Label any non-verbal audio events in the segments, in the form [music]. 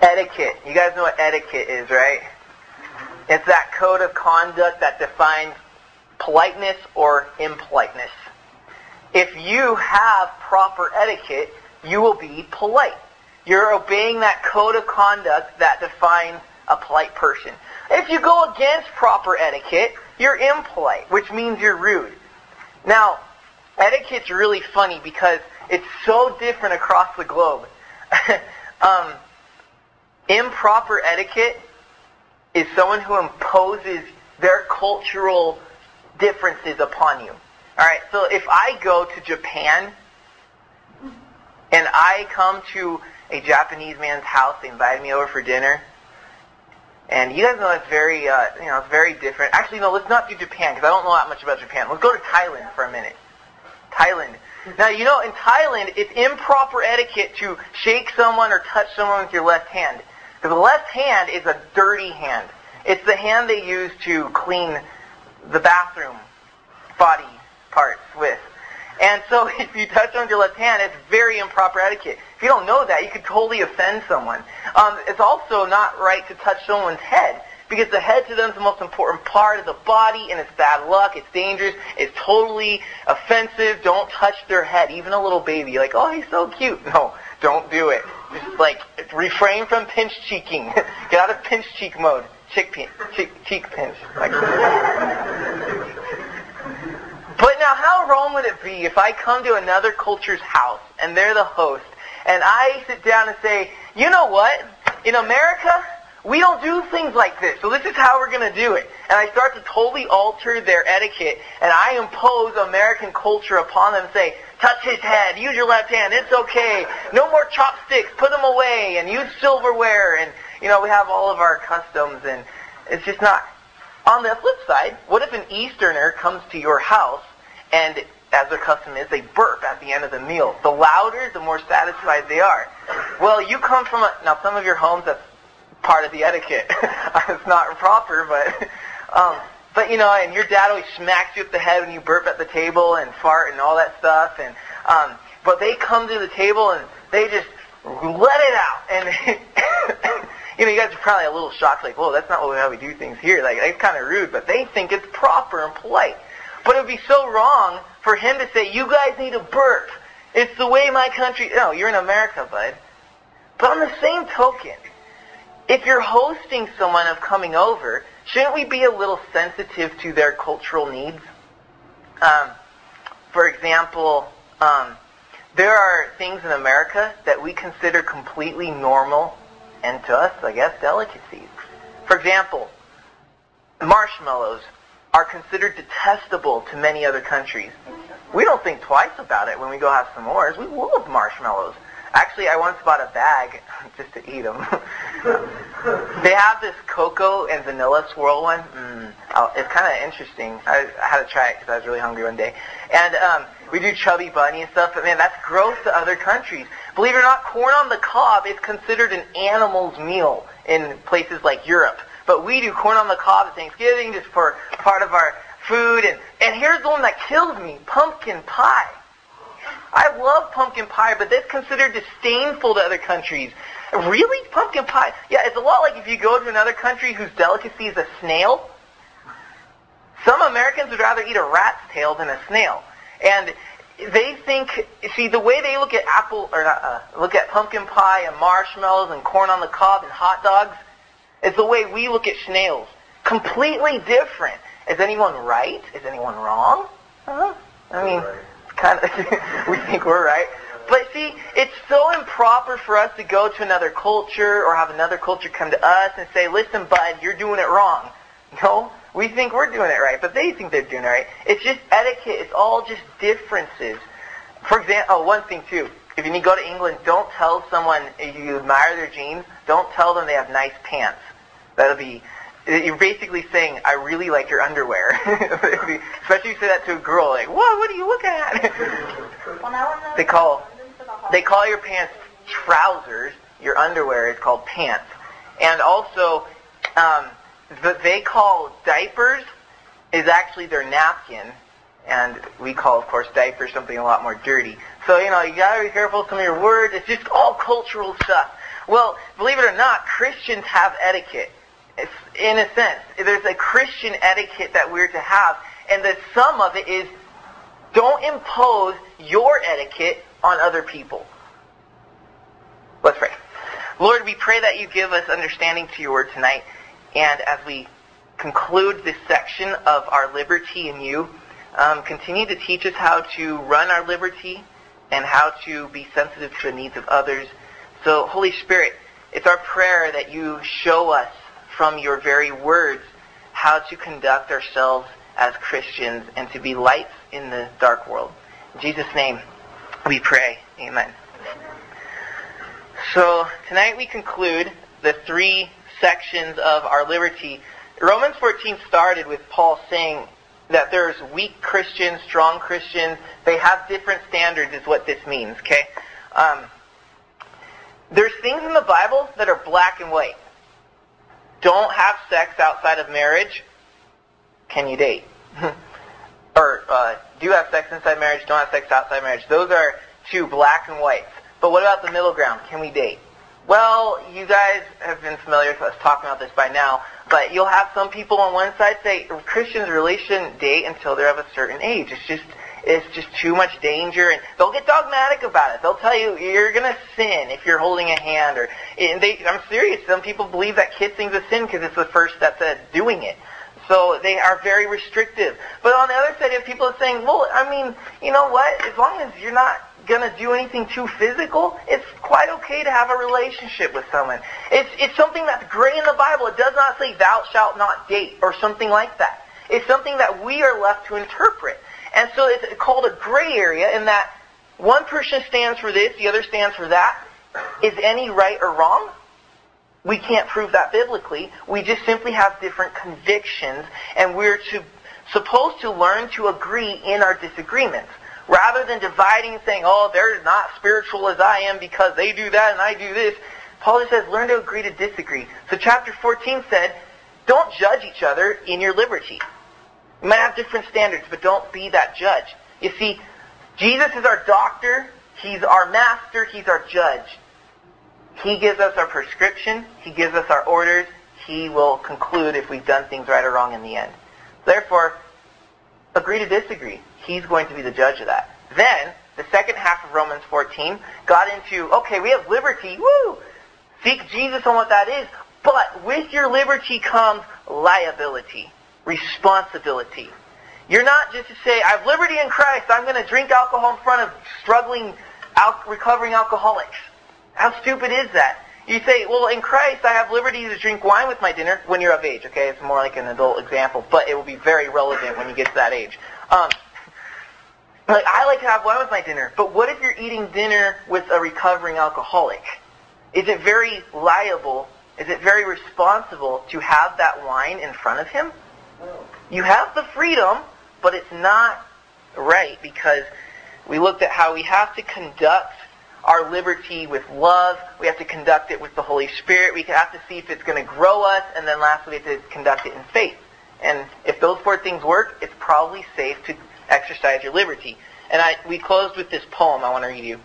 Etiquette. You guys know what etiquette is, right? It's that code of conduct that defines politeness or impoliteness. If you have proper etiquette, you will be polite. You're obeying that code of conduct that defines a polite person. If you go against proper etiquette, you're impolite, which means you're rude. Now, etiquette's really funny because it's so different across the globe. [laughs] um, improper etiquette is someone who imposes their cultural differences upon you. Alright, so if I go to Japan and I come to a Japanese man's house, they invited me over for dinner, and you guys know it's very, uh, you know, it's very different. Actually, no, let's not do Japan because I don't know that much about Japan. Let's go to Thailand for a minute. Thailand. Now, you know, in Thailand, it's improper etiquette to shake someone or touch someone with your left hand. Because the left hand is a dirty hand. It's the hand they use to clean the bathroom body parts with. And so [laughs] if you touch on your left hand, it's very improper etiquette. If you don't know that, you could totally offend someone. Um, it's also not right to touch someone's head because the head to them is the most important part of the body and it's bad luck, it's dangerous, it's totally offensive. Don't touch their head, even a little baby. Like, oh, he's so cute. [laughs] No, don't do it. Like, refrain from pinch cheeking. [laughs] Get out of pinch cheek mode. Cheek, cheek, cheek pinch. Like, but now, how wrong would it be if I come to another culture's house and they're the host, and I sit down and say, you know what? In America, we don't do things like this, so this is how we're going to do it. And I start to totally alter their etiquette, and I impose American culture upon them and say, touch his head, use your left hand, it's okay, no more chopsticks, put them away, and use silverware, and, you know, we have all of our customs, and it's just not, on the flip side, what if an Easterner comes to your house and, as their custom is, they burp at the end of the meal? The louder, the more satisfied they are. Well, you come from a, now some of your homes that's part of the etiquette. [laughs] it's not proper, but um, but you know, and your dad always smacks you up the head when you burp at the table and fart and all that stuff. And um, but they come to the table and they just let it out and. [laughs] you know, you guys are probably a little shocked, like, whoa, that's not how we do things here. Like, it's kind of rude, but they think it's proper and polite. But it would be so wrong for him to say, you guys need to burp. It's the way my country... No, you're in America, bud. But on the same token, if you're hosting someone of coming over, shouldn't we be a little sensitive to their cultural needs? Um, for example, um, there are things in America that we consider completely normal and to us, I guess, delicacies. For example, marshmallows are considered detestable to many other countries. We don't think twice about it when we go have s'mores. We love marshmallows. Actually, I once bought a bag [laughs] just to eat them. [laughs] they have this cocoa and vanilla swirl one. Mm, it's kind of interesting. I, I had to try it because I was really hungry one day. And um, we do chubby bunny and stuff, but man, that's gross to other countries. Believe it or not, corn on the cob is considered an animal's meal in places like Europe. But we do corn on the cob at Thanksgiving just for part of our food. And, and here's the one that kills me, pumpkin pie. I love pumpkin pie, but that's considered disdainful to other countries. Really? Pumpkin pie? Yeah, it's a lot like if you go to another country whose delicacy is a snail. Some Americans would rather eat a rat's tail than a snail. And they think, see, the way they look at apple, or not, uh, look at pumpkin pie and marshmallows and corn on the cob and hot dogs, is the way we look at snails. Completely different. Is anyone right? Is anyone wrong? Huh? I mean, kind of, [laughs] we think we're right. But see, it's so improper for us to go to another culture or have another culture come to us and say, listen, bud, you're doing it wrong. No, we think we're doing it right, but they think they're doing it right. It's just etiquette. It's all just differences. For example, oh, one thing too. If you go to England, don't tell someone you admire their jeans, don't tell them they have nice pants. That'll be you're basically saying, I really like your underwear. [laughs] Especially if you say that to a girl, like, what, what are you looking at? they call, they call your pants trousers. Your underwear is called pants. And also, um, the, they call diapers is actually their napkin. And we call, of course, diapers something a lot more dirty. So, you know, you gotta be careful with some of your words. It's just all cultural stuff. Well, believe it or not, Christians have etiquette. In a sense, there's a Christian etiquette that we're to have, and the sum of it is don't impose your etiquette on other people. Let's pray. Lord, we pray that you give us understanding to your word tonight, and as we conclude this section of our liberty in you, um, continue to teach us how to run our liberty and how to be sensitive to the needs of others. So, Holy Spirit, it's our prayer that you show us from your very words how to conduct ourselves as Christians and to be lights in the dark world. In Jesus' name, we pray. Amen. So tonight we conclude the three sections of our liberty. Romans 14 started with Paul saying that there's weak Christians, strong Christians. They have different standards is what this means, okay? Um, there's things in the Bible that are black and white. Don't have sex outside of marriage. Can you date? [laughs] or uh, do have sex inside marriage, don't have sex outside marriage. Those are two black and whites. But what about the middle ground? Can we date? Well, you guys have been familiar with us talking about this by now, but you'll have some people on one side say Christians really shouldn't date until they're of a certain age. It's just it's just too much danger, and they'll get dogmatic about it. They'll tell you you're going to sin if you're holding a hand, or and they. I'm serious. Some people believe that kissing's a sin because it's the first step to doing it. So they are very restrictive. But on the other side, have people saying, well, I mean, you know what? As long as you're not going to do anything too physical, it's quite okay to have a relationship with someone. It's, it's something that's gray in the Bible. It does not say thou shalt not date or something like that. It's something that we are left to interpret. And so it's called a gray area in that one person stands for this, the other stands for that. Is any right or wrong? We can't prove that biblically. We just simply have different convictions and we're to, supposed to learn to agree in our disagreements. Rather than dividing and saying, oh, they're not spiritual as I am because they do that and I do this, Paul just says, learn to agree to disagree. So chapter 14 said, don't judge each other in your liberty. You might have different standards, but don't be that judge. You see, Jesus is our doctor, He's our master, He's our judge. He gives us our prescription, He gives us our orders, He will conclude if we've done things right or wrong in the end. Therefore, agree to disagree. He's going to be the judge of that. Then, the second half of Romans 14 got into, okay, we have liberty, woo! Seek Jesus on what that is, but with your liberty comes liability, responsibility. You're not just to say, I have liberty in Christ, I'm going to drink alcohol in front of struggling, al- recovering alcoholics. How stupid is that? You say, well, in Christ, I have liberty to drink wine with my dinner when you're of age, okay? It's more like an adult example, but it will be very relevant when you get to that age. Um, like, I like to have wine with my dinner, but what if you're eating dinner with a recovering alcoholic? Is it very liable, is it very responsible to have that wine in front of him? You have the freedom, but it's not right because we looked at how we have to conduct our liberty with love. We have to conduct it with the Holy Spirit. We have to see if it's going to grow us. And then lastly, we have to conduct it in faith. And if those four things work, it's probably safe to exercise your liberty. And I, we closed with this poem I want to read you.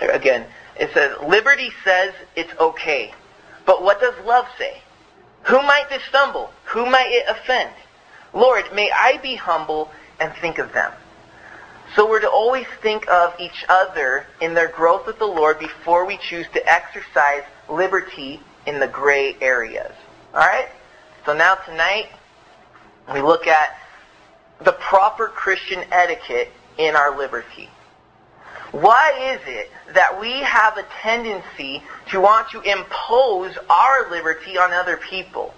Uh, again, it says, Liberty says it's okay. But what does love say? Who might this stumble? Who might it offend? Lord, may I be humble and think of them. So we're to always think of each other in their growth with the Lord before we choose to exercise liberty in the gray areas. Alright? So now tonight, we look at the proper Christian etiquette in our liberty. Why is it that we have a tendency to want to impose our liberty on other people?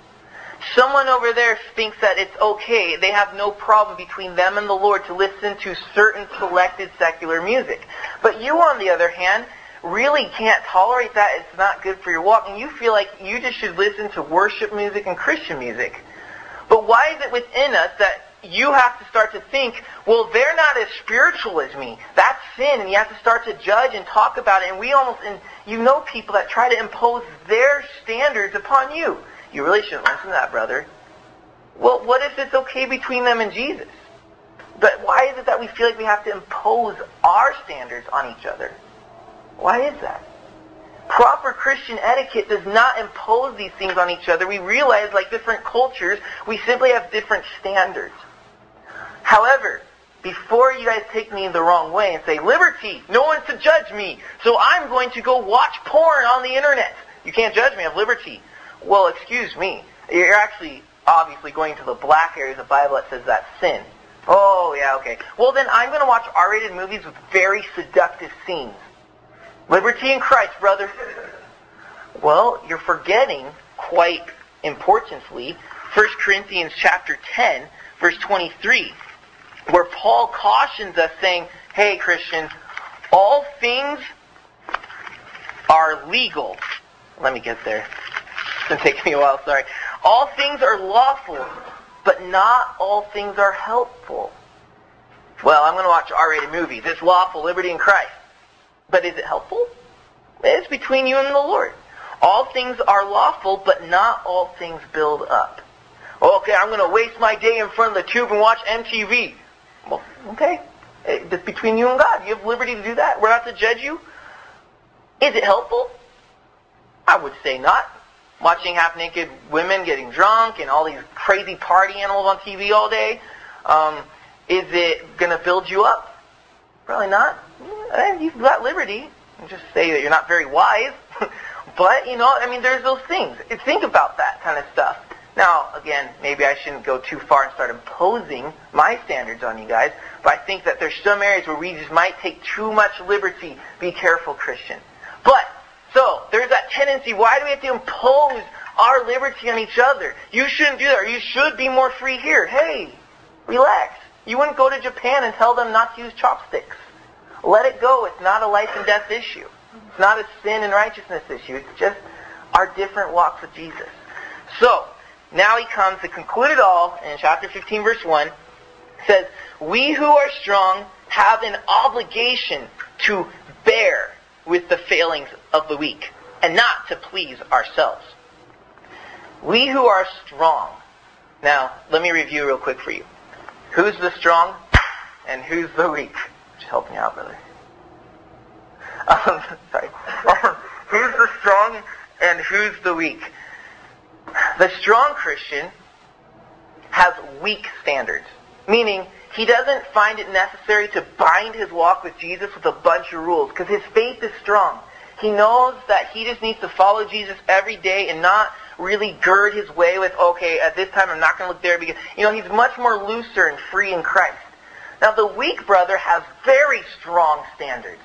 Someone over there thinks that it's okay. They have no problem between them and the Lord to listen to certain selected secular music. But you, on the other hand, really can't tolerate that. It's not good for your walk. And you feel like you just should listen to worship music and Christian music. But why is it within us that you have to start to think, well, they're not as spiritual as me. That's sin, and you have to start to judge and talk about it. And we almost, and you know people that try to impose their standards upon you. You really shouldn't listen to that, brother. Well, what if it's okay between them and Jesus? But why is it that we feel like we have to impose our standards on each other? Why is that? Proper Christian etiquette does not impose these things on each other. We realize, like different cultures, we simply have different standards. However, before you guys take me the wrong way and say, liberty, no one's to judge me, so I'm going to go watch porn on the internet. You can't judge me, I have liberty. Well, excuse me. You're actually obviously going to the black areas of the Bible that says that's sin. Oh, yeah, okay. Well, then I'm going to watch R-rated movies with very seductive scenes. Liberty in Christ, brother. Well, you're forgetting, quite importantly, 1 Corinthians chapter 10, verse 23, where Paul cautions us saying, hey, Christians, all things are legal. Let me get there. It's going to take me a while, sorry. All things are lawful, but not all things are helpful. Well, I'm going to watch R-rated movies. It's lawful, liberty in Christ. But is it helpful? It's between you and the Lord. All things are lawful, but not all things build up. Okay, I'm going to waste my day in front of the tube and watch MTV. Well, okay. It's between you and God. You have liberty to do that. We're not to judge you. Is it helpful? I would say not. Watching half-naked women getting drunk and all these crazy party animals on TV all day. Um, is it going to build you up? Probably not. Eh, you've got liberty. just say that you're not very wise. [laughs] but, you know, I mean, there's those things. Think about that kind of stuff. Now, again, maybe I shouldn't go too far and start imposing my standards on you guys, but I think that there's some areas where we just might take too much liberty. Be careful, Christian. But, so, there's that tendency. Why do we have to impose our liberty on each other? You shouldn't do that, or you should be more free here. Hey, relax. You wouldn't go to Japan and tell them not to use chopsticks. Let it go. It's not a life and death issue. It's not a sin and righteousness issue. It's just our different walks with Jesus. So, now he comes to conclude it all in chapter 15 verse 1. says, We who are strong have an obligation to bear with the failings of the weak and not to please ourselves. We who are strong. Now, let me review real quick for you. Who's the strong and who's the weak? Just help me out, brother. [laughs] Um, sorry. [laughs] who's the strong and who's the weak? The strong Christian has weak standards, meaning he doesn't find it necessary to bind his walk with Jesus with a bunch of rules because his faith is strong. He knows that he just needs to follow Jesus every day and not really gird his way with, okay, at this time I'm not going to look there because, you know, he's much more looser and free in Christ. Now the weak brother has very strong standards.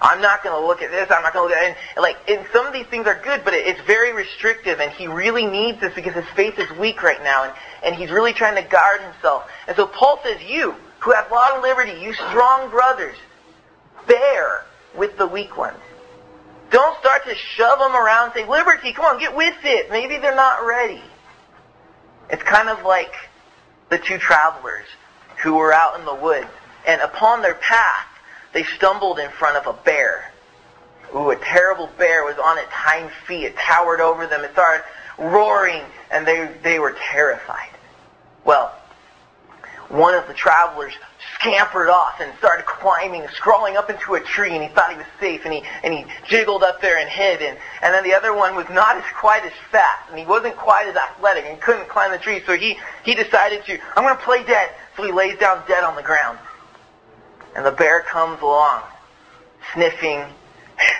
I'm not going to look at this. I'm not going to look at it. And, like, and some of these things are good, but it, it's very restrictive, and he really needs this because his faith is weak right now, and, and he's really trying to guard himself. And so Paul says, you, who have a lot of liberty, you strong brothers, bear with the weak ones. Don't start to shove them around and say, liberty, come on, get with it. Maybe they're not ready. It's kind of like the two travelers who were out in the woods, and upon their path, they stumbled in front of a bear. Ooh, a terrible bear was on its hind feet. It towered over them. It started roaring, and they, they were terrified. Well, one of the travelers scampered off and started climbing, crawling up into a tree, and he thought he was safe, and he, and he jiggled up there and hid. And, and then the other one was not as quite as fast, and he wasn't quite as athletic, and couldn't climb the tree, so he, he decided to, I'm going to play dead. So he lays down dead on the ground. And the bear comes along, sniffing,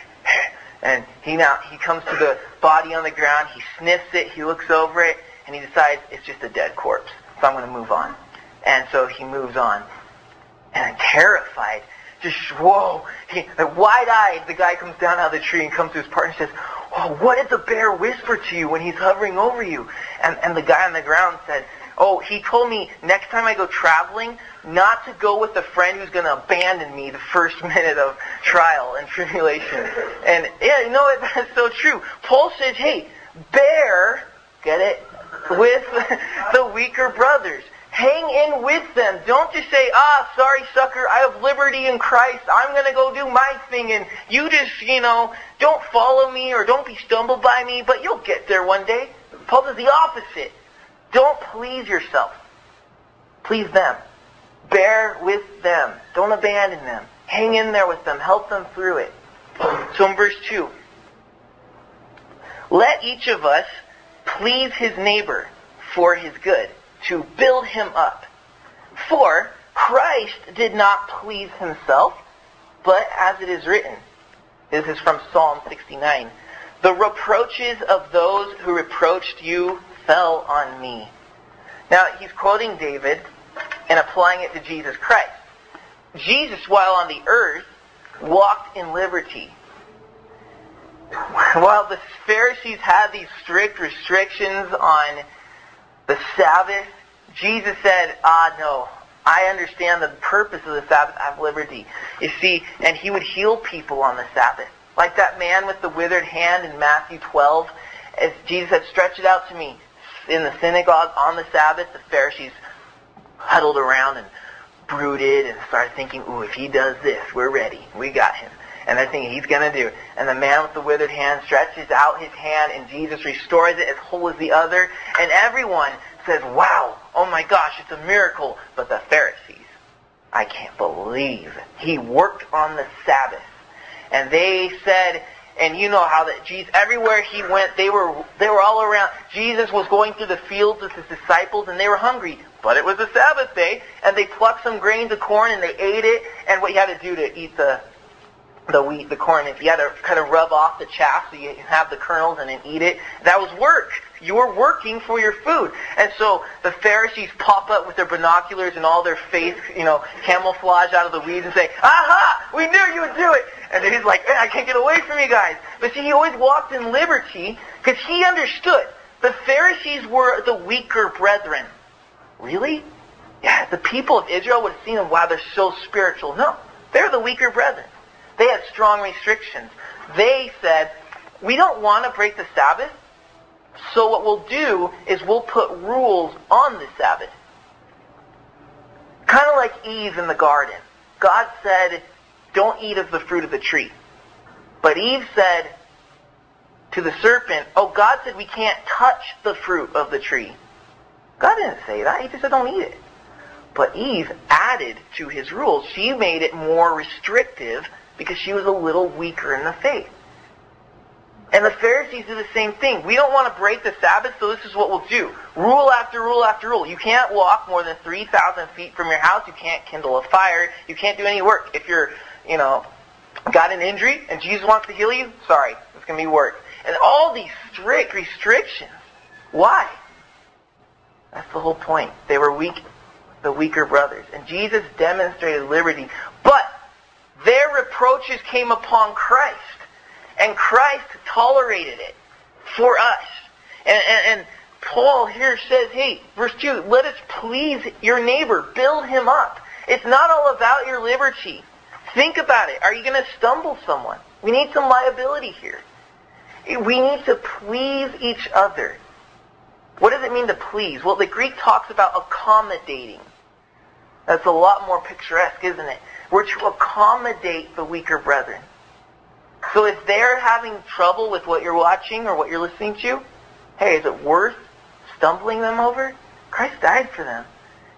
[laughs] and he now he comes to the body on the ground, he sniffs it, he looks over it, and he decides it's just a dead corpse. So I'm going to move on. And so he moves on. And I'm terrified. Just, whoa. He, wide-eyed, the guy comes down out of the tree and comes to his partner and says, oh, what did the bear whisper to you when he's hovering over you? And, and the guy on the ground said, oh, he told me next time I go traveling, not to go with a friend who's going to abandon me the first [laughs] minute of trial and tribulation. And yeah, you know what? [laughs] That's so true. Paul says, hey, bear, get it, with [laughs] the weaker brothers. Hang in with them. Don't just say, ah, sorry, sucker, I have liberty in Christ. I'm going to go do my thing, and you just, you know, don't follow me or don't be stumbled by me, but you'll get there one day. Paul says the opposite. Don't please yourself. Please them. Bear with them. Don't abandon them. Hang in there with them. Help them through it. So in verse 2, Let each of us please his neighbor for his good, to build him up. For Christ did not please himself, but as it is written, this is from Psalm 69, the reproaches of those who reproached you fell on me. Now, he's quoting David and applying it to Jesus Christ. Jesus, while on the earth, walked in liberty. [laughs] While the Pharisees had these strict restrictions on the Sabbath, Jesus said, ah, no, I understand the purpose of the Sabbath. I have liberty. You see, and he would heal people on the Sabbath. Like that man with the withered hand in Matthew 12. As Jesus had stretched it out to me in the synagogue on the Sabbath, the Pharisees huddled around and brooded and started thinking, ooh, if he does this, we're ready. We got him. And they're thinking he's going to do it. And the man with the withered hand stretches out his hand and Jesus restores it as whole as the other. And everyone says, wow, oh my gosh, it's a miracle. But the Pharisees, I can't believe he worked on the Sabbath. And they said, and you know how that Jesus, everywhere he went, they were, they were all around. Jesus was going through the fields with his disciples and they were hungry. But it was a Sabbath day, and they plucked some grains of corn and they ate it. And what you had to do to eat the the wheat, the corn, if you had to kind of rub off the chaff so you have the kernels and then eat it, that was work. You were working for your food. And so the Pharisees pop up with their binoculars and all their face, you know, camouflage out of the weeds and say, Aha! We knew you would do it! And he's like, I can't get away from you guys. But see, he always walked in liberty because he understood the Pharisees were the weaker brethren. Really? Yeah, the people of Israel would have seen them, wow, they're so spiritual. No, they're the weaker brethren. They had strong restrictions. They said, we don't want to break the Sabbath, so what we'll do is we'll put rules on the Sabbath. Kind of like Eve in the garden. God said, don't eat of the fruit of the tree. But Eve said to the serpent, oh, God said we can't touch the fruit of the tree. God didn't say that. He just said don't eat it. But Eve added to his rules. She made it more restrictive because she was a little weaker in the faith. And the Pharisees do the same thing. We don't want to break the Sabbath, so this is what we'll do. Rule after rule after rule. You can't walk more than 3,000 feet from your house. You can't kindle a fire. You can't do any work. If you're, you know, got an injury and Jesus wants to heal you, sorry, it's going to be work. And all these strict restrictions. Why? That's the whole point. They were weak, the weaker brothers. And Jesus demonstrated liberty. But their reproaches came upon Christ. And Christ tolerated it for us. And, and, and Paul here says, hey, verse 2, let us please your neighbor. Build him up. It's not all about your liberty. Think about it. Are you going to stumble someone? We need some liability here. We need to please each other. What does it mean to please? Well, the Greek talks about accommodating. That's a lot more picturesque, isn't it? We're to accommodate the weaker brethren. So if they're having trouble with what you're watching or what you're listening to, hey, is it worth stumbling them over? Christ died for them.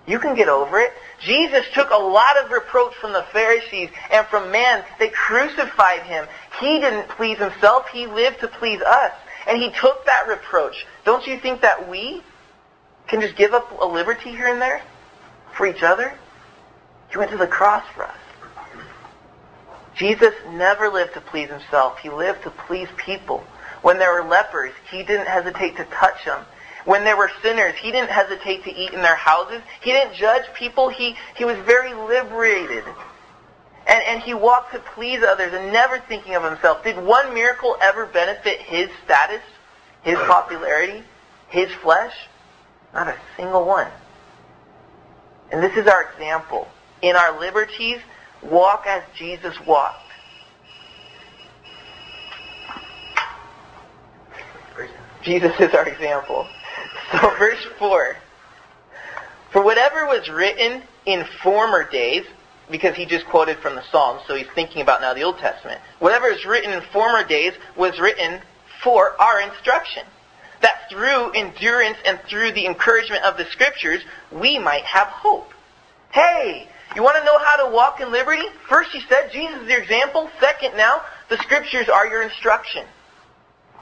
You can get over it. Jesus took a lot of reproach from the Pharisees and from man. They crucified him. He didn't please himself. He lived to please us. And he took that reproach. Don't you think that we can just give up a liberty here and there for each other? He went to the cross for us. Jesus never lived to please himself. He lived to please people. When there were lepers, he didn't hesitate to touch them. When there were sinners, he didn't hesitate to eat in their houses. He didn't judge people. He, he was very liberated. And, and he walked to please others and never thinking of himself. Did one miracle ever benefit his status, his popularity, his flesh? Not a single one. And this is our example. In our liberties, walk as Jesus walked. Jesus is our example. So verse 4. For whatever was written in former days, because he just quoted from the Psalms, so he's thinking about now the Old Testament. Whatever is written in former days was written for our instruction, that through endurance and through the encouragement of the Scriptures, we might have hope. Hey, you want to know how to walk in liberty? First, he said Jesus is your example. Second, now, the Scriptures are your instruction.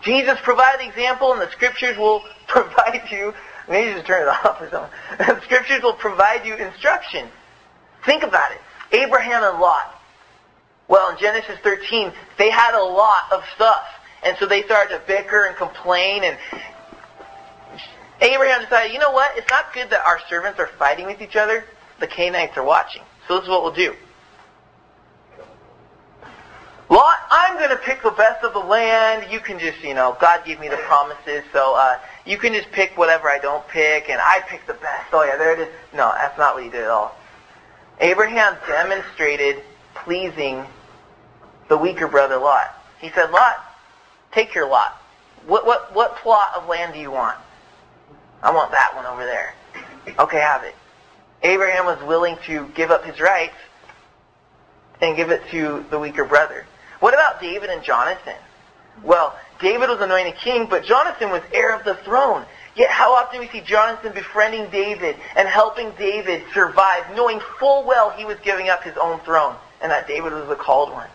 Jesus provided the example, and the scriptures will [laughs] provide you. Maybe just turn it [laughs] off or something. The scriptures will provide you instruction. Think about it. Abraham and Lot. Well, in Genesis 13, they had a lot of stuff. And so they started to bicker and complain. And Abraham decided, you know what? It's not good that our servants are fighting with each other. The Canaanites are watching. So this is what we'll do. Lot, I'm going to pick the best of the land. You can just, you know, God gave me the promises, so uh, you can just pick whatever I don't pick, and I pick the best. Oh yeah, there it is. No, that's not what he did at all. Abraham demonstrated pleasing the weaker brother Lot. He said, Lot, take your lot. What, what, what plot of land do you want? I want that one over there. Okay, have it. Abraham was willing to give up his rights and give it to the weaker brother. What about David and Jonathan? Well, David was anointed king, but Jonathan was heir of the throne. Yet how often we see Jonathan befriending David and helping David survive, knowing full well he was giving up his own throne and that David was the called one.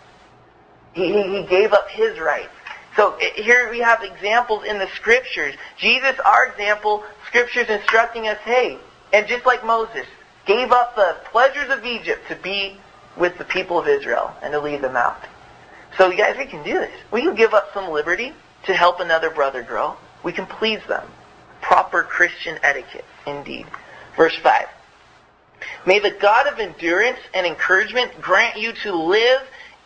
He, he, gave up his rights. So eh, here we have examples in the scriptures. Jesus, our example, scriptures instructing us, hey, and just like Moses, gave up the pleasures of Egypt to be with the people of Israel and to lead them out. So you guys, we can do this. We can give up some liberty to help another brother grow. We can please them. Proper Christian etiquette, indeed. Verse 5. May the God of endurance and encouragement grant you to live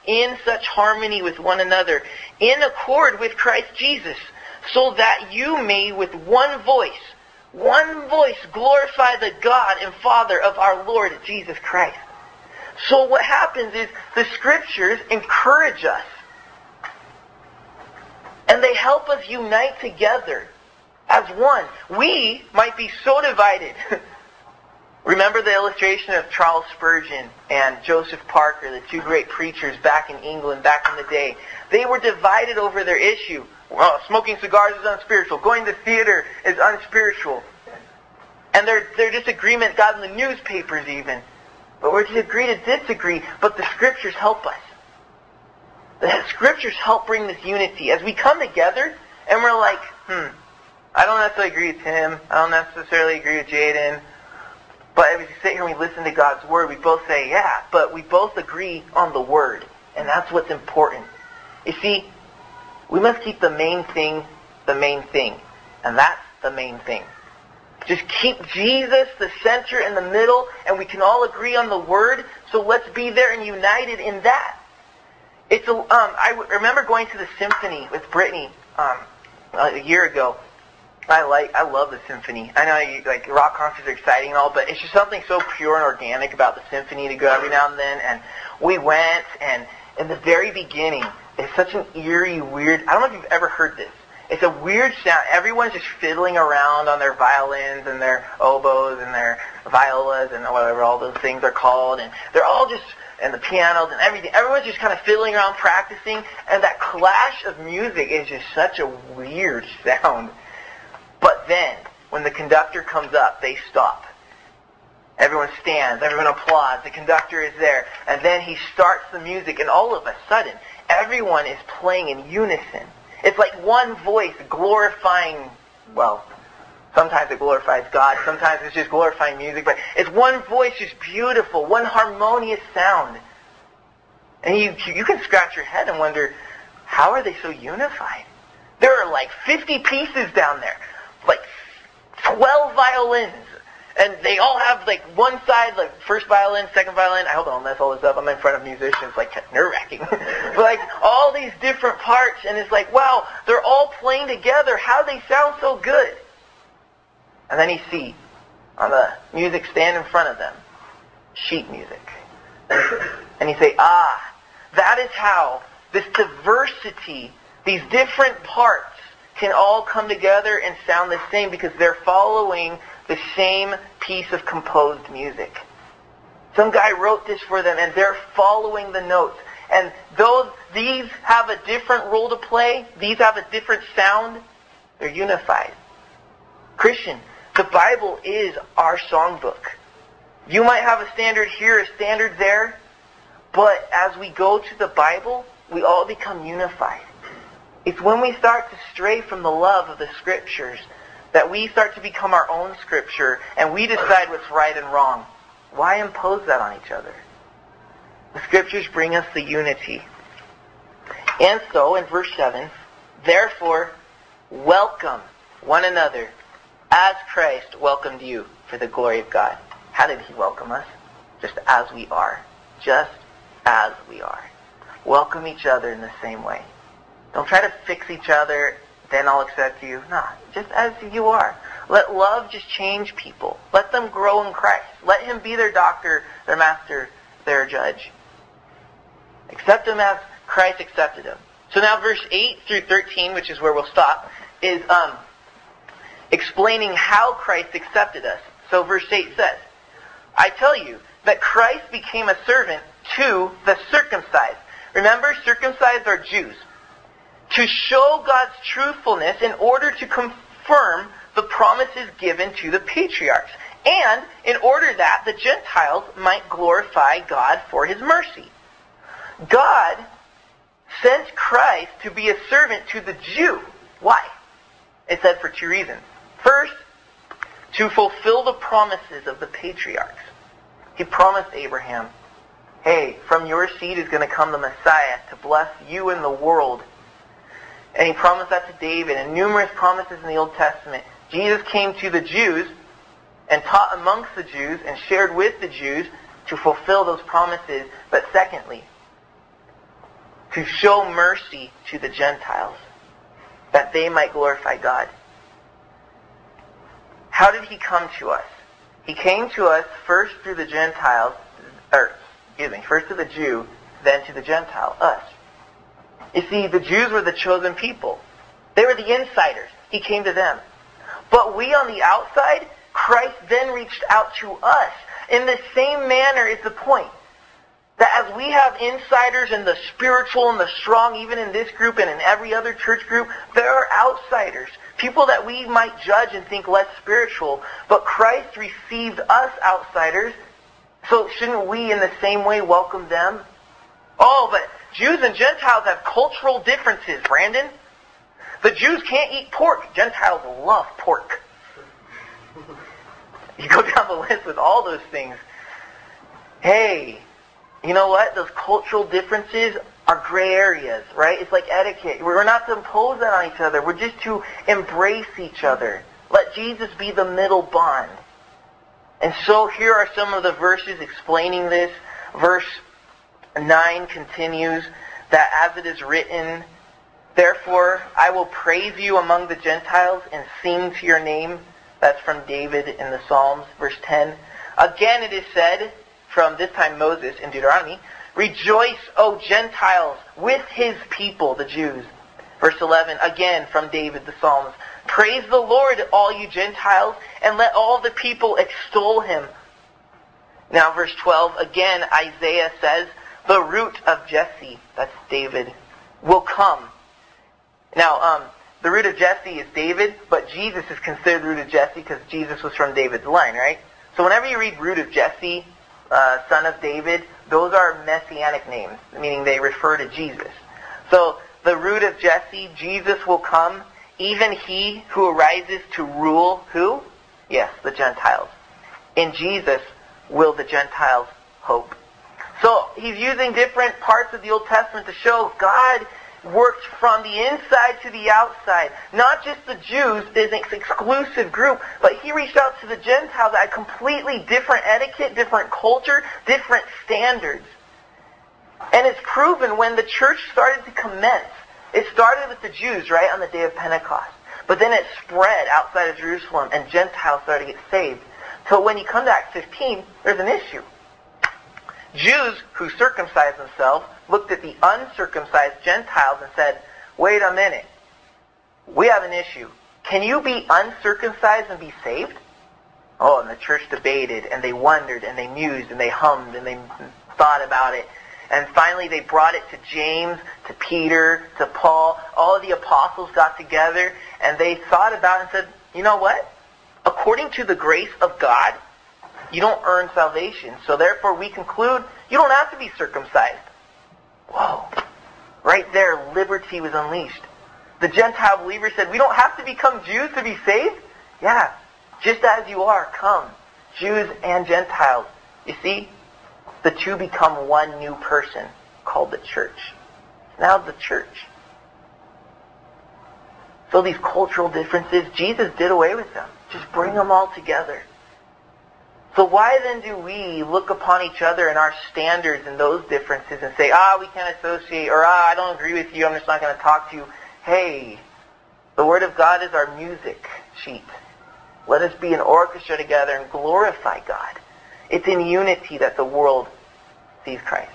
in such harmony with one another, in accord with Christ Jesus, so that you may with one voice, one voice glorify the God and Father of our Lord Jesus Christ. So what happens is the scriptures encourage us. And they help us unite together as one. We might be so divided. [laughs] Remember the illustration of Charles Spurgeon and Joseph Parker, the two great preachers back in England back in the day. They were divided over their issue. Well, smoking cigars is unspiritual. Going to theater is unspiritual. And their, their disagreement got in the newspapers even. But we're to agree to disagree, but the scriptures help us. The scriptures help bring this unity. As we come together and we're like, hmm, I don't necessarily agree with Tim. I don't necessarily agree with Jaden. But as we sit here and we listen to God's word, we both say, yeah, but we both agree on the word. And that's what's important. You see, we must keep the main thing the main thing. And that's the main thing. Just keep Jesus the center in the middle, and we can all agree on the word. So let's be there and united in that. It's a, um, I remember going to the symphony with Brittany um, a year ago. I like, I love the symphony. I know you, like rock concerts are exciting and all, but it's just something so pure and organic about the symphony to go every now and then. And we went, and in the very beginning, it's such an eerie, weird. I don't know if you've ever heard this. It's a weird sound. Everyone's just fiddling around on their violins and their oboes and their violas and whatever all those things are called, and they're all just and the pianos and everything. Everyone's just kind of fiddling around practicing, and that clash of music is just such a weird [laughs] sound. But then, when the conductor comes up, they stop. Everyone stands, everyone applauds, the conductor is there, and then he starts the music, and all of a sudden, everyone is playing in unison. It's like one voice glorifying, well, sometimes it glorifies God, sometimes it's just glorifying music, but it's one voice just beautiful, one harmonious sound. And you, you can scratch your head and wonder, how are they so unified? There are like 50 pieces down there, like 12 violins, and they all have like one side, like first violin, second violin. I hope I don't mess all this up. I'm in front of musicians, like [laughs] nerve wracking. [laughs] but like all these different parts, and it's like, wow, they're all playing together. How they sound so good. And then you see on the music stand in front of them, sheet music. and you say, ah, that is how this diversity, these different parts can all come together and sound the same because they're following the same piece of composed music. Some guy wrote this for them and they're following the notes. And though these have a different role to play, these have a different sound, they're unified. Christian, the Bible is our songbook. You might have a standard here, a standard there, but as we go to the Bible, we all become unified. It's when we start to stray from the love of the scriptures that we start to become our own scripture and we decide what's right and wrong. Why impose that on each other? The scriptures bring us the unity. And so, in verse 7, therefore, welcome one another as Christ welcomed you for the glory of God. How did he welcome us? Just as we are. Just as we are. Welcome each other in the same way. Don't try to fix each other, then I'll accept you. No, just as you are. Let love just change people. Let them grow in Christ. Let him be their doctor, their master, their judge. Accept him as Christ accepted him. So now verse 8 through 13, which is where we'll stop, is um, explaining how Christ accepted us. So verse 8 says, I tell you that Christ became a servant to the circumcised. Remember, circumcised are Jews. To show God's truthfulness in order to confirm the promises given to the patriarchs. And in order that the Gentiles might glorify God for his mercy. God sent Christ to be a servant to the Jew. Why? It said for two reasons. First, to fulfill the promises of the patriarchs. He promised Abraham, hey, from your seed is going to come the Messiah to bless you and the world. And he promised that to David and numerous promises in the Old Testament. Jesus came to the Jews and taught amongst the Jews and shared with the Jews to fulfill those promises. But secondly, to show mercy to the Gentiles, that they might glorify God. How did he come to us? He came to us first through the Gentiles, or excuse me, first to the Jew, then to the Gentile, us. You see, the Jews were the chosen people. They were the insiders. He came to them. But we on the outside, Christ then reached out to us. In the same manner is the point. That as we have insiders in the spiritual and the strong, even in this group and in every other church group, there are outsiders. People that we might judge and think less spiritual. But Christ received us outsiders. So shouldn't we in the same way welcome them? Oh, but Jews and Gentiles have cultural differences, Brandon. The Jews can't eat pork. Gentiles love pork. You go down the list with all those things. Hey, you know what? Those cultural differences are gray areas, right? It's like etiquette. We're not to impose that on each other. We're just to embrace each other. Let Jesus be the middle bond. And so here are some of the verses explaining this. Verse 9 continues that as it is written, Therefore I will praise you among the Gentiles and sing to your name. That's from David in the Psalms. Verse 10. Again it is said, from this time Moses in Deuteronomy, Rejoice, O Gentiles, with his people, the Jews. Verse 11, again from David the Psalms. Praise the Lord, all you Gentiles, and let all the people extol him. Now verse 12, again Isaiah says, the root of Jesse, that's David, will come. Now, um, the root of Jesse is David, but Jesus is considered root of Jesse because Jesus was from David's line, right? So whenever you read root of Jesse, uh, son of David, those are messianic names, meaning they refer to Jesus. So the root of Jesse, Jesus will come, even he who arises to rule who? Yes, the Gentiles. In Jesus will the Gentiles hope. So he's using different parts of the Old Testament to show God worked from the inside to the outside. Not just the Jews, there's an exclusive group, but he reached out to the Gentiles that had completely different etiquette, different culture, different standards. And it's proven when the church started to commence. It started with the Jews, right, on the day of Pentecost. But then it spread outside of Jerusalem and Gentiles started to get saved. So when you come to Acts 15, there's an issue. Jews who circumcised themselves looked at the uncircumcised Gentiles and said, wait a minute. We have an issue. Can you be uncircumcised and be saved? Oh, and the church debated and they wondered and they mused and they hummed and they thought about it. And finally they brought it to James, to Peter, to Paul. All the apostles got together and they thought about it and said, you know what? According to the grace of God, you don't earn salvation. So therefore we conclude you don't have to be circumcised. Whoa. Right there, liberty was unleashed. The Gentile believer said, we don't have to become Jews to be saved? Yeah, just as you are, come. Jews and Gentiles. You see, the two become one new person called the church. Now the church. So these cultural differences, Jesus did away with them. Just bring them all together. So why then do we look upon each other and our standards and those differences and say, ah, we can't associate, or ah, I don't agree with you, I'm just not going to talk to you. Hey, the Word of God is our music sheet. Let us be an orchestra together and glorify God. It's in unity that the world sees Christ.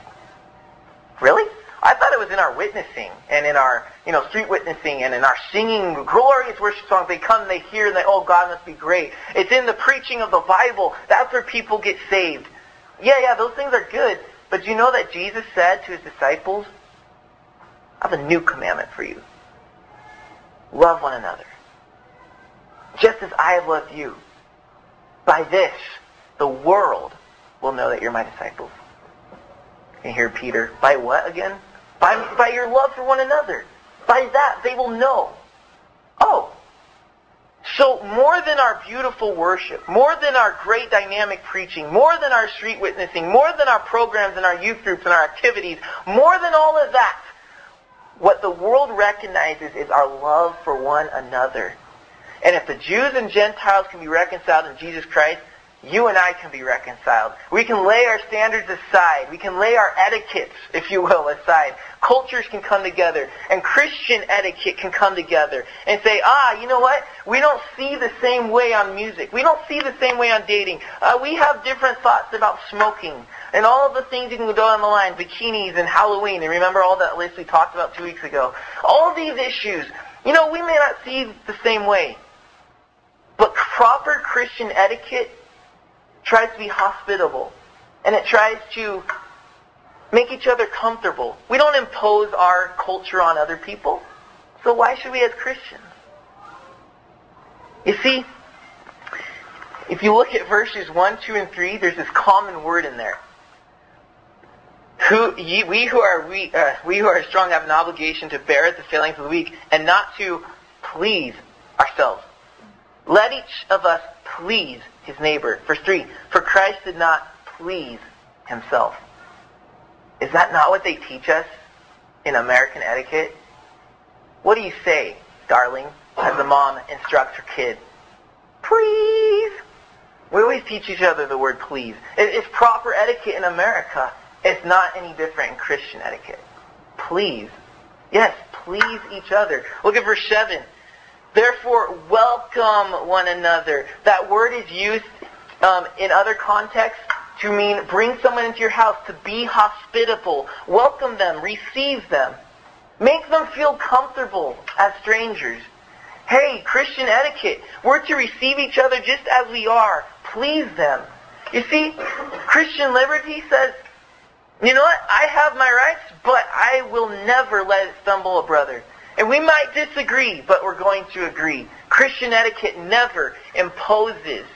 Really? I thought it was in our witnessing and in our, you know, street witnessing and in our singing glorious worship songs. They come, and they hear, and they, oh, God must be great. It's in the preaching of the Bible. That's where people get saved. Yeah, yeah, those things are good. But you know that Jesus said to his disciples, I have a new commandment for you. Love one another. Just as I have loved you. By this, the world will know that you're my disciples. And here, Peter, by what again? By, by your love for one another. By that, they will know. Oh. So more than our beautiful worship, more than our great dynamic preaching, more than our street witnessing, more than our programs and our youth groups and our activities, more than all of that, what the world recognizes is our love for one another. And if the Jews and Gentiles can be reconciled in Jesus Christ, you and I can be reconciled. We can lay our standards aside. We can lay our etiquettes, if you will, aside. Cultures can come together, and Christian etiquette can come together and say, ah, you know what? We don't see the same way on music. We don't see the same way on dating. Uh, we have different thoughts about smoking and all of the things you can go down the line, bikinis and Halloween, and remember all that list we talked about two weeks ago. All these issues, you know, we may not see the same way. But proper Christian etiquette tries to be hospitable, and it tries to make each other comfortable. We don't impose our culture on other people, so why should we as Christians? You see, if you look at verses 1, 2, and 3, there's this common word in there. Who, ye, we who are uh, we who are strong have an obligation to bear the failings of the weak and not to please ourselves. Let each of us please his neighbor. Verse 3, for Christ did not please himself. Is that not what they teach us in American etiquette? What do you say, darling, as a mom instructs her kid? Please. We always teach each other the word please. It's proper etiquette in America. It's not any different in Christian etiquette. Please. Yes, please each other. Look at verse 7. Therefore, welcome one another. That word is used um, in other contexts to mean bring someone into your house, to be hospitable. Welcome them, receive them. Make them feel comfortable as strangers. Hey, Christian etiquette. We're to receive each other just as we are. Please them. You see, Christian liberty says, you know what? I have my rights, but I will never let it stumble a brother. And we might disagree, but we're going to agree. Christian etiquette never imposes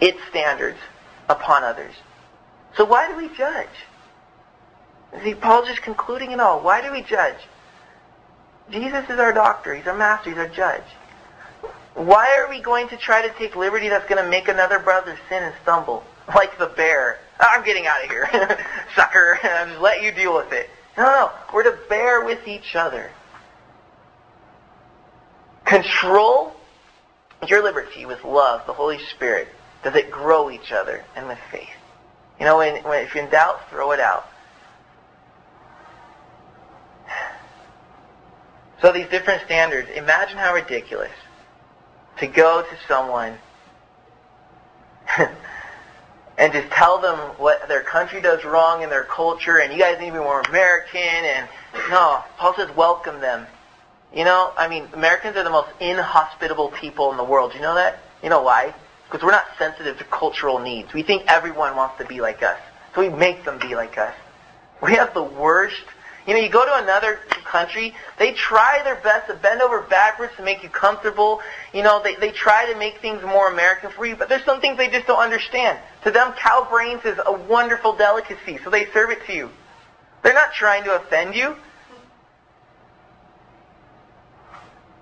its standards upon others. So why do we judge? See, Paul's just concluding it all. Why do we judge? Jesus is our doctor. He's our master. He's our judge. Why are we going to try to take liberty that's going to make another brother sin and stumble? [laughs] Like the bear. I'm getting out of here. [laughs] Sucker. [laughs] Let you deal with it. No, no, we're to bear with each other. Control your liberty with love, the Holy Spirit. Does it grow each other and with faith? You know, when, when, if you're in doubt, throw it out. So these different standards, imagine how ridiculous to go to someone and just tell them what their country does wrong in their culture, and you guys need to be more American. And no, Paul says welcome them. You know, I mean, Americans are the most inhospitable people in the world. You know that? You know why? Because we're not sensitive to cultural needs. We think everyone wants to be like us, so we make them be like us. We have the worst you know, you go to another country, they try their best to bend over backwards to make you comfortable. You know, they, they try to make things more American for you, but there's some things they just don't understand. To them, cow brains is a wonderful delicacy, so they serve it to you. They're not trying to offend you.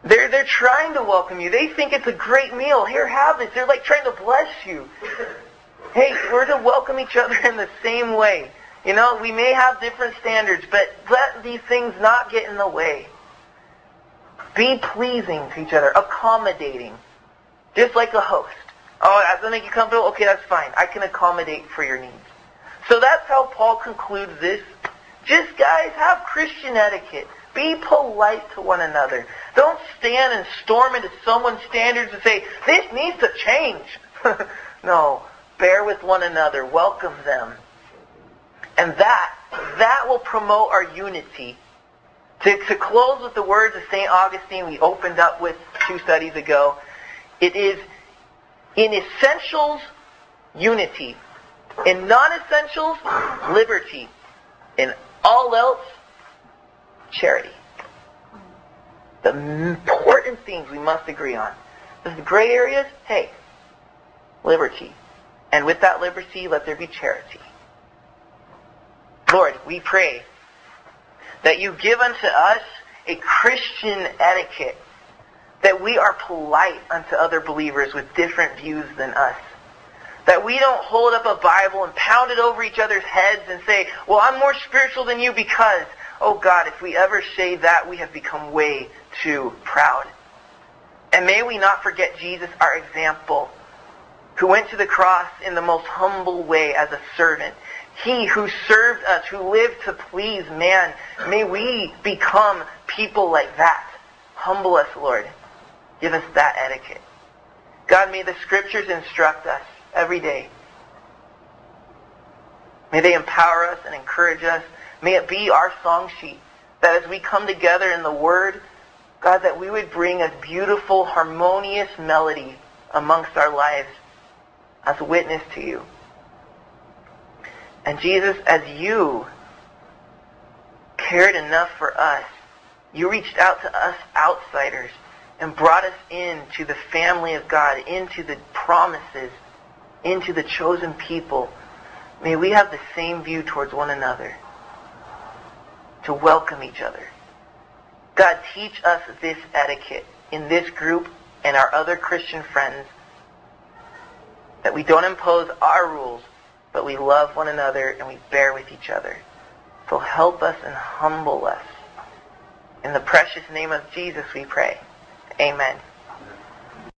They're, they're trying to welcome you. They think it's a great meal. Here, have this. They're like trying to bless you. Hey, we're to welcome each other in the same way. You know, we may have different standards, but let these things not get in the way. Be pleasing to each other, accommodating, just like a host. Oh, that does that make you comfortable? Okay, that's fine. I can accommodate for your needs. So that's how Paul concludes this. Just guys, have Christian etiquette. Be polite to one another. Don't stand and storm into someone's standards and say, this needs to change. [laughs] no. Bear with one another. Welcome them. And that, that will promote our unity. To, to close with the words of St. Augustine we opened up with two studies ago, it is in essentials, unity. In non-essentials, liberty. In all else, charity. The important things we must agree on. The gray areas, hey, liberty. And with that liberty, let there be charity. Lord, we pray that you give unto us a Christian etiquette, that we are polite unto other believers with different views than us. That we don't hold up a Bible and pound it over each other's heads and say, well, I'm more spiritual than you because, oh God, if we ever say that, we have become way too proud. And may we not forget Jesus, our example, who went to the cross in the most humble way as a servant. He who served us, who lived to please man. May we become people like that. Humble us, Lord. Give us that etiquette. God, may the scriptures instruct us every day. May they empower us and encourage us. May it be our song sheet that as we come together in the Word, God, that we would bring a beautiful, harmonious melody amongst our lives as a witness to you. And Jesus, as you cared enough for us, you reached out to us outsiders and brought us into the family of God, into the promises, into the chosen people. May we have the same view towards one another, to welcome each other. God, teach us this etiquette in this group and our other Christian friends, that we don't impose our rules, but we love one another and we bear with each other. So help us and humble us. In the precious name of Jesus we pray. Amen.